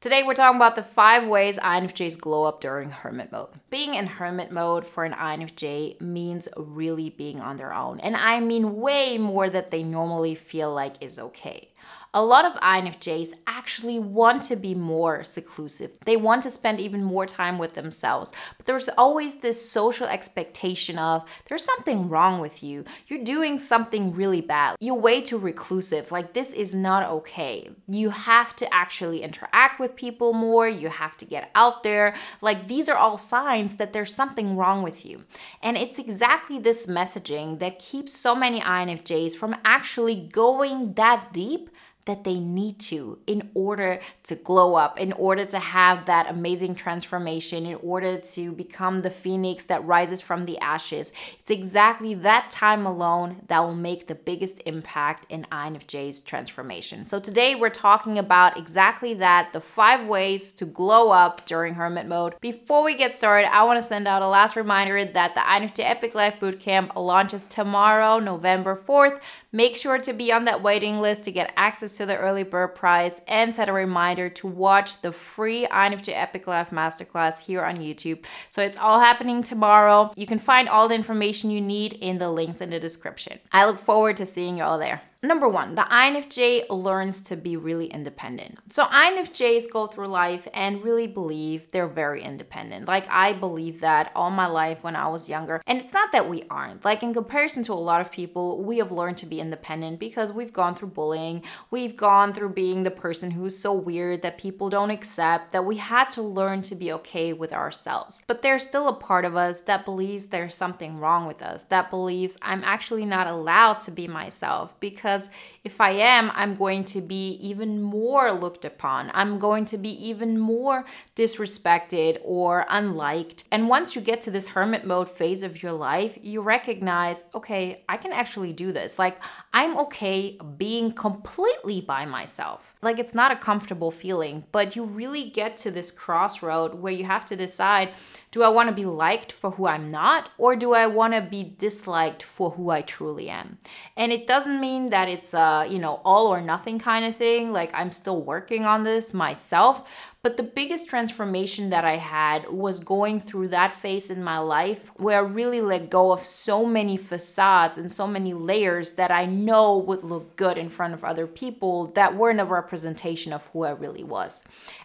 Today we're talking about the five ways INFJs glow up during hermit mode. Being in hermit mode for an INFJ means really being on their own. And I mean way more that they normally feel like is okay a lot of INFJs actually want to be more seclusive. They want to spend even more time with themselves. But there's always this social expectation of there's something wrong with you. You're doing something really bad. You're way too reclusive. Like, this is not okay. You have to actually interact with people more. You have to get out there. Like, these are all signs that there's something wrong with you. And it's exactly this messaging that keeps so many INFJs from actually going that deep that they need to in order to glow up, in order to have that amazing transformation, in order to become the phoenix that rises from the ashes. It's exactly that time alone that will make the biggest impact in INFJ's transformation. So today we're talking about exactly that the five ways to glow up during hermit mode. Before we get started, I want to send out a last reminder that the INFJ Epic Life Bootcamp launches tomorrow, November 4th. Make sure to be on that waiting list to get access to the early bird prize and set a reminder to watch the free INFJ Epic Life Masterclass here on YouTube. So it's all happening tomorrow. You can find all the information you need in the links in the description. I look forward to seeing you all there. Number one, the INFJ learns to be really independent. So INFJs go through life and really believe they're very independent. Like I believe that all my life when I was younger. And it's not that we aren't. Like in comparison to a lot of people, we have learned to be independent because we've gone through bullying. We've gone through being the person who's so weird that people don't accept, that we had to learn to be okay with ourselves. But there's still a part of us that believes there's something wrong with us, that believes I'm actually not allowed to be myself because because if I am, I'm going to be even more looked upon. I'm going to be even more disrespected or unliked. And once you get to this hermit mode phase of your life, you recognize, okay, I can actually do this. Like, I'm okay being completely by myself. Like it's not a comfortable feeling, but you really get to this crossroad where you have to decide do I want to be liked for who I'm not, or do I want to be disliked for who I truly am? And it doesn't mean that it's a, you know, all or nothing kind of thing. Like I'm still working on this myself, but the biggest transformation that I had was going through that phase in my life where I really let go of so many facades and so many layers that I know would look good in front of other people that weren't a representation of who I really was.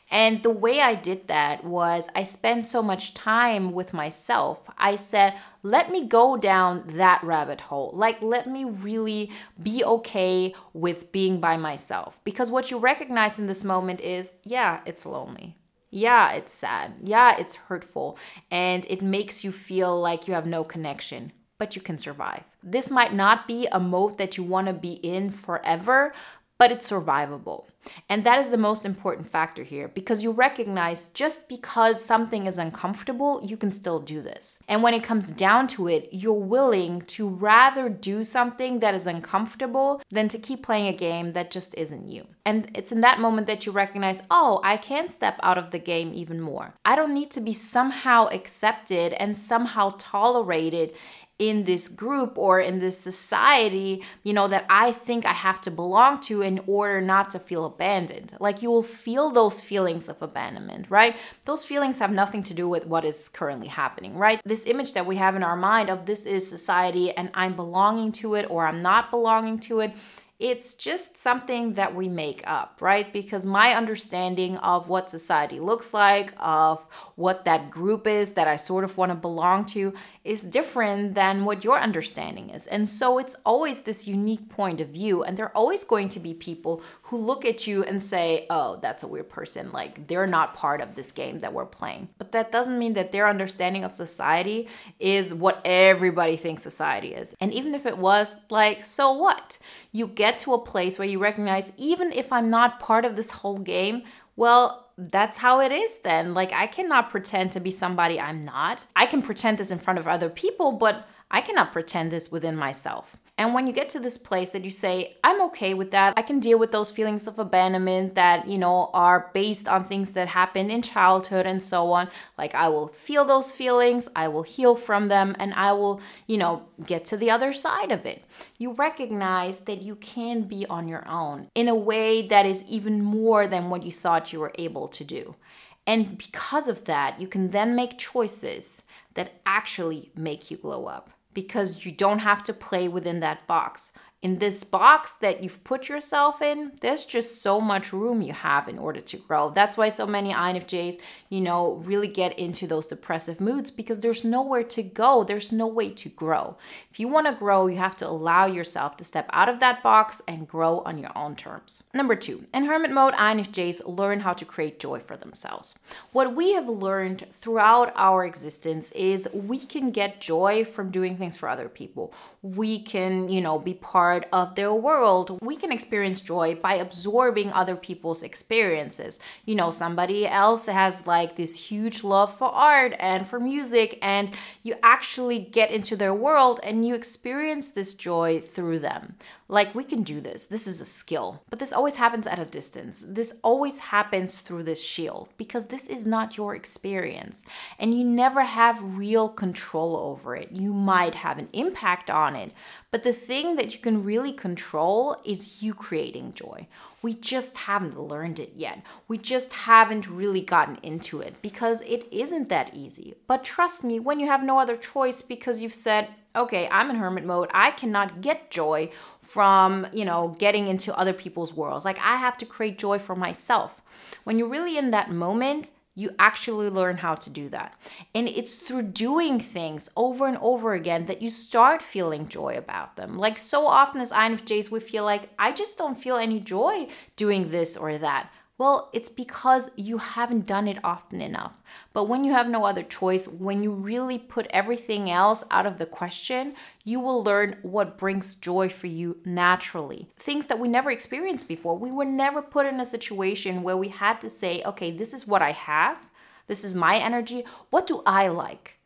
And the way I did that was I spent so much time with myself. I said, let me go down that rabbit hole. Like, let me really be okay with being by myself. Because what you recognize in this moment is, yeah, it's lonely. Yeah, it's sad. Yeah, it's hurtful. And it makes you feel like you have no connection, but you can survive. This might not be a mode that you want to be in forever, but it's survivable. And that is the most important factor here because you recognize just because something is uncomfortable, you can still do this. And when it comes down to it, you're willing to rather do something that is uncomfortable than to keep playing a game that just isn't you. And it's in that moment that you recognize, oh, I can step out of the game even more. I don't need to be somehow accepted and somehow tolerated in this group or in this society, you know, that I think I have to belong to in order not to feel abandoned. Like you will feel those feelings of abandonment, right? Those feelings have nothing to do with what is currently happening, right? This image that we have in our mind of this is society and I'm belonging to it or I'm not belonging to it it's just something that we make up, right? Because my understanding of what society looks like, of what that group is that I sort of want to belong to, is different than what your understanding is. And so it's always this unique point of view. And there are always going to be people who look at you and say, oh, that's a weird person. Like they're not part of this game that we're playing. But that doesn't mean that their understanding of society is what everybody thinks society is. And even if it was, like, so what? You get to a place where you recognize, even if I'm not part of this whole game, well, that's how it is then. Like, I cannot pretend to be somebody I'm not. I can pretend this in front of other people, but I cannot pretend this within myself. And when you get to this place that you say, I'm okay with that, I can deal with those feelings of abandonment that, you know, are based on things that happened in childhood and so on. Like, I will feel those feelings, I will heal from them, and I will, you know, get to the other side of it. You recognize that you can be on your own in a way that is even more than what you thought you were able to do. And because of that, you can then make choices that actually make you glow up because you don't have to play within that box in this box that you've put yourself in, there's just so much room you have in order to grow. That's why so many INFJs, you know, really get into those depressive moods because there's nowhere to go. There's no way to grow. If you want to grow, you have to allow yourself to step out of that box and grow on your own terms. Number two, in hermit mode, INFJs learn how to create joy for themselves. What we have learned throughout our existence is we can get joy from doing things for other people. We can, you know, be part part of their world. We can experience joy by absorbing other people's experiences. You know, somebody else has like this huge love for art and for music, and you actually get into their world and you experience this joy through them. Like, we can do this. This is a skill. But this always happens at a distance. This always happens through this shield because this is not your experience. And you never have real control over it. You might have an impact on it. But the thing that you really control is you creating joy. We just haven't learned it yet. We just haven't really gotten into it because it isn't that easy. But trust me, when you have no other choice because you've said, okay, I'm in hermit mode, I cannot get joy from, you know, getting into other people's worlds. Like I have to create joy for myself. When you're really in that moment, you actually learn how to do that. And it's through doing things over and over again that you start feeling joy about them. Like so often as INFJs, we feel like, I just don't feel any joy doing this or that. Well, it's because you haven't done it often enough. But when you have no other choice, when you really put everything else out of the question, you will learn what brings joy for you naturally. Things that we never experienced before. We were never put in a situation where we had to say, okay, this is what I have, this is my energy. What do I like?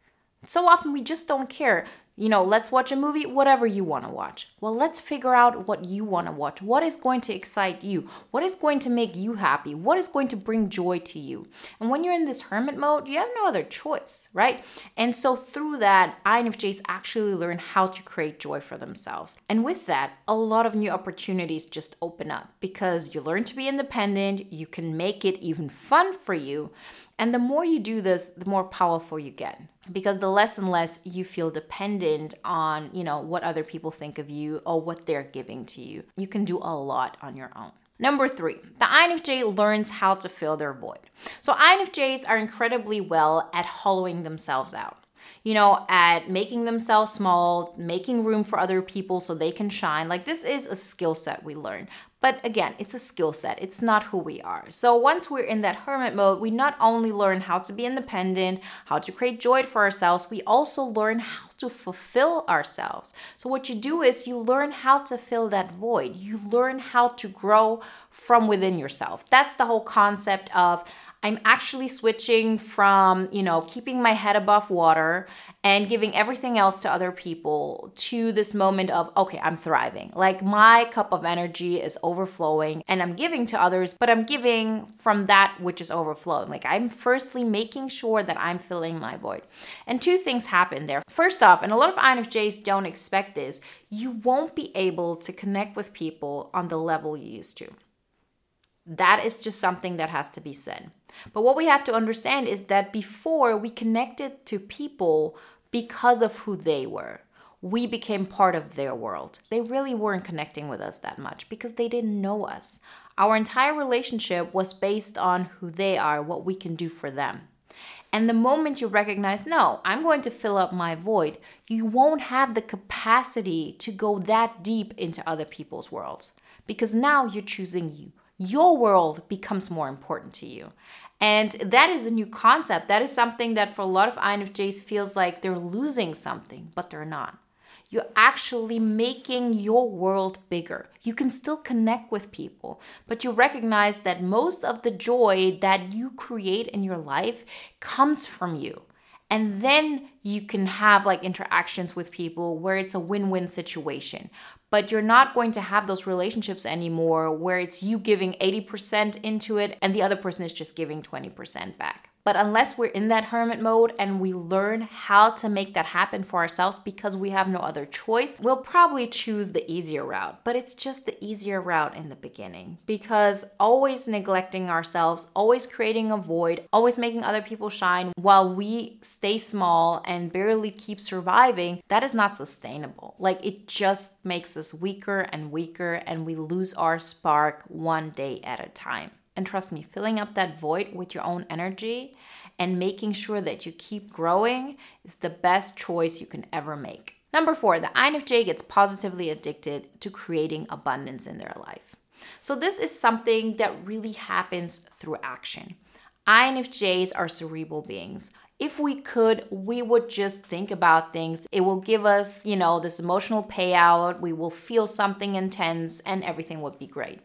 So often we just don't care you know, let's watch a movie, whatever you want to watch. Well, let's figure out what you want to watch. What is going to excite you? What is going to make you happy? What is going to bring joy to you? And when you're in this hermit mode, you have no other choice, right? And so through that, INFJs actually learn how to create joy for themselves. And with that, a lot of new opportunities just open up because you learn to be independent, you can make it even fun for you. And the more you do this, the more powerful you get because the less and less you feel dependent on, you know, what other people think of you or what they're giving to you. You can do a lot on your own. Number three, the INFJ learns how to fill their void. So INFJs are incredibly well at hollowing themselves out you know, at making themselves small, making room for other people so they can shine. Like, this is a skill set we learn. But again, it's a skill set, it's not who we are. So once we're in that hermit mode, we not only learn how to be independent, how to create joy for ourselves, we also learn how to fulfill ourselves. So what you do is you learn how to fill that void, you learn how to grow from within yourself. That's the whole concept of I'm actually switching from, you know, keeping my head above water and giving everything else to other people to this moment of, okay, I'm thriving. Like my cup of energy is overflowing and I'm giving to others, but I'm giving from that which is overflowing. Like I'm firstly making sure that I'm filling my void. And two things happen there. First off, and a lot of INFJs don't expect this, you won't be able to connect with people on the level you used to. That is just something that has to be said. But what we have to understand is that before we connected to people because of who they were, we became part of their world. They really weren't connecting with us that much because they didn't know us. Our entire relationship was based on who they are, what we can do for them. And the moment you recognize, no, I'm going to fill up my void, you won't have the capacity to go that deep into other people's worlds because now you're choosing you your world becomes more important to you. And that is a new concept. That is something that for a lot of INFJs feels like they're losing something, but they're not. You're actually making your world bigger. You can still connect with people, but you recognize that most of the joy that you create in your life comes from you. And then you can have like interactions with people where it's a win win situation. But you're not going to have those relationships anymore where it's you giving 80% into it and the other person is just giving 20% back. But unless we're in that hermit mode and we learn how to make that happen for ourselves because we have no other choice, we'll probably choose the easier route. But it's just the easier route in the beginning because always neglecting ourselves, always creating a void, always making other people shine while we stay small and barely keep surviving, that is not sustainable. Like it just makes us weaker and weaker and we lose our spark one day at a time. And trust me, filling up that void with your own energy and making sure that you keep growing is the best choice you can ever make. Number four, the INFJ gets positively addicted to creating abundance in their life. So, this is something that really happens through action. INFJs are cerebral beings. If we could, we would just think about things. It will give us, you know, this emotional payout. We will feel something intense and everything would be great.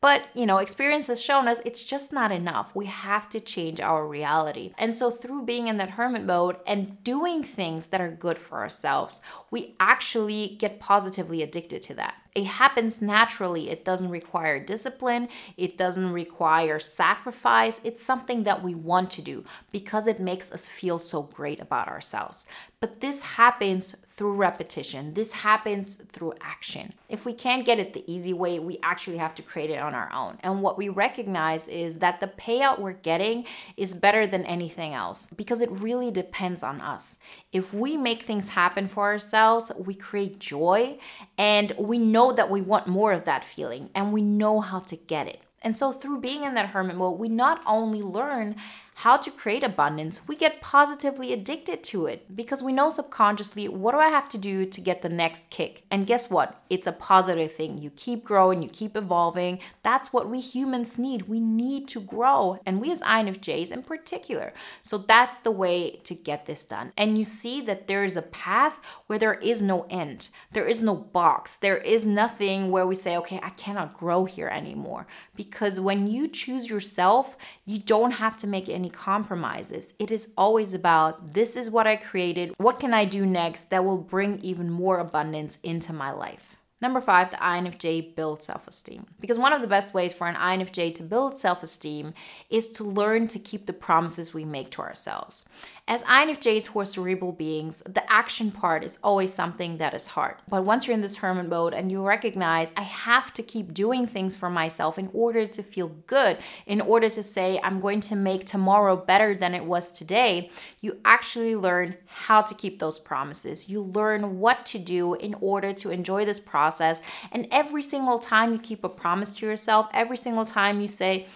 But, you know, experience has shown us it's just not enough. We have to change our reality. And so, through being in that hermit mode and doing things that are good for ourselves, we actually get positively addicted to that. It happens naturally. It doesn't require discipline, it doesn't require sacrifice. It's something that we want to do because it makes us feel so great about ourselves. But this happens through repetition. This happens through action. If we can't get it the easy way, we actually have to create it on our own. And what we recognize is that the payout we're getting is better than anything else because it really depends on us. If we make things happen for ourselves, we create joy and we know that we want more of that feeling and we know how to get it. And so, through being in that hermit mode, we not only learn how to create abundance, we get positively addicted to it because we know subconsciously what do I have to do to get the next kick. And guess what? It's a positive thing. You keep growing, you keep evolving. That's what we humans need. We need to grow, and we as INFJs in particular. So that's the way to get this done. And you see that there is a path where there is no end, there is no box, there is nothing where we say, okay, I cannot grow here anymore. Because when you choose yourself, you don't have to make any any compromises. It is always about this is what I created. What can I do next that will bring even more abundance into my life? Number five, the INFJ builds self esteem. Because one of the best ways for an INFJ to build self esteem is to learn to keep the promises we make to ourselves. As INFJs who are cerebral beings, the action part is always something that is hard. But once you're in this hermit mode and you recognize, I have to keep doing things for myself in order to feel good, in order to say, I'm going to make tomorrow better than it was today, you actually learn how to keep those promises. You learn what to do in order to enjoy this process. And every single time you keep a promise to yourself, every single time you say,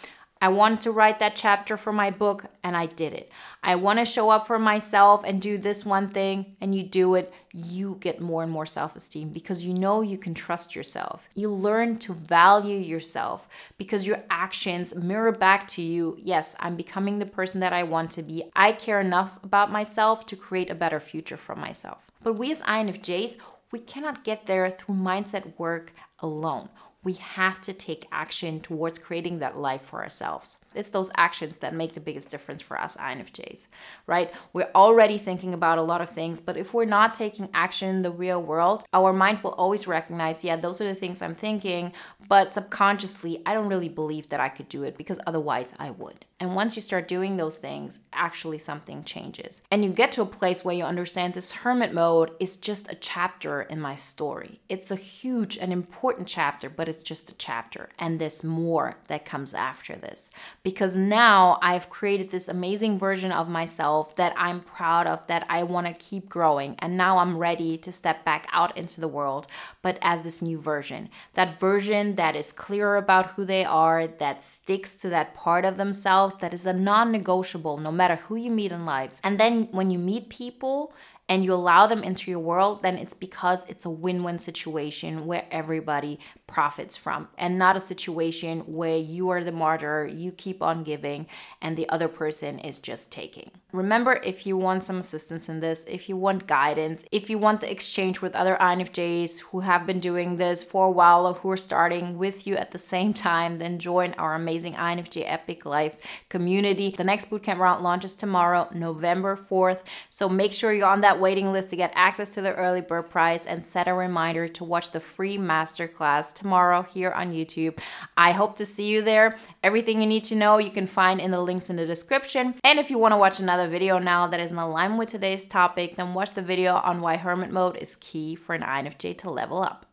I wanted to write that chapter for my book and I did it. I want to show up for myself and do this one thing and you do it. You get more and more self esteem because you know you can trust yourself. You learn to value yourself because your actions mirror back to you. Yes, I'm becoming the person that I want to be. I care enough about myself to create a better future for myself. But we as INFJs, we cannot get there through mindset work alone we have to take action towards creating that life for ourselves. It's those actions that make the biggest difference for us INFJs, right? We're already thinking about a lot of things, but if we're not taking action in the real world, our mind will always recognize, yeah, those are the things I'm thinking, but subconsciously, I don't really believe that I could do it because otherwise I would. And once you start doing those things, actually something changes. And you get to a place where you understand this hermit mode is just a chapter in my story. It's a huge and important chapter, but it's just a chapter. And this more that comes after this. Because now I've created this amazing version of myself that I'm proud of, that I want to keep growing. And now I'm ready to step back out into the world, but as this new version. That version that is clear about who they are, that sticks to that part of themselves that is a non negotiable no matter who you meet in life. And then when you meet people and you allow them into your world, then it's because it's a win win situation where everybody profits from and not a situation where you are the martyr, you keep on giving, and the other person is just taking. Remember, if you want some assistance in this, if you want guidance, if you want the exchange with other INFJs who have been doing this for a while or who are starting with you at the same time, then join our amazing INFJ Epic Life community. The next bootcamp round launches tomorrow, November 4th. So make sure you're on that waiting list to get access to the early bird price and set a reminder to watch the free masterclass tomorrow here on YouTube. I hope to see you there. Everything you need to know you can find in the links in the description. And if you want to watch another video now that is in alignment with today's topic, then watch the video on why hermit mode is key for an INFJ to level up.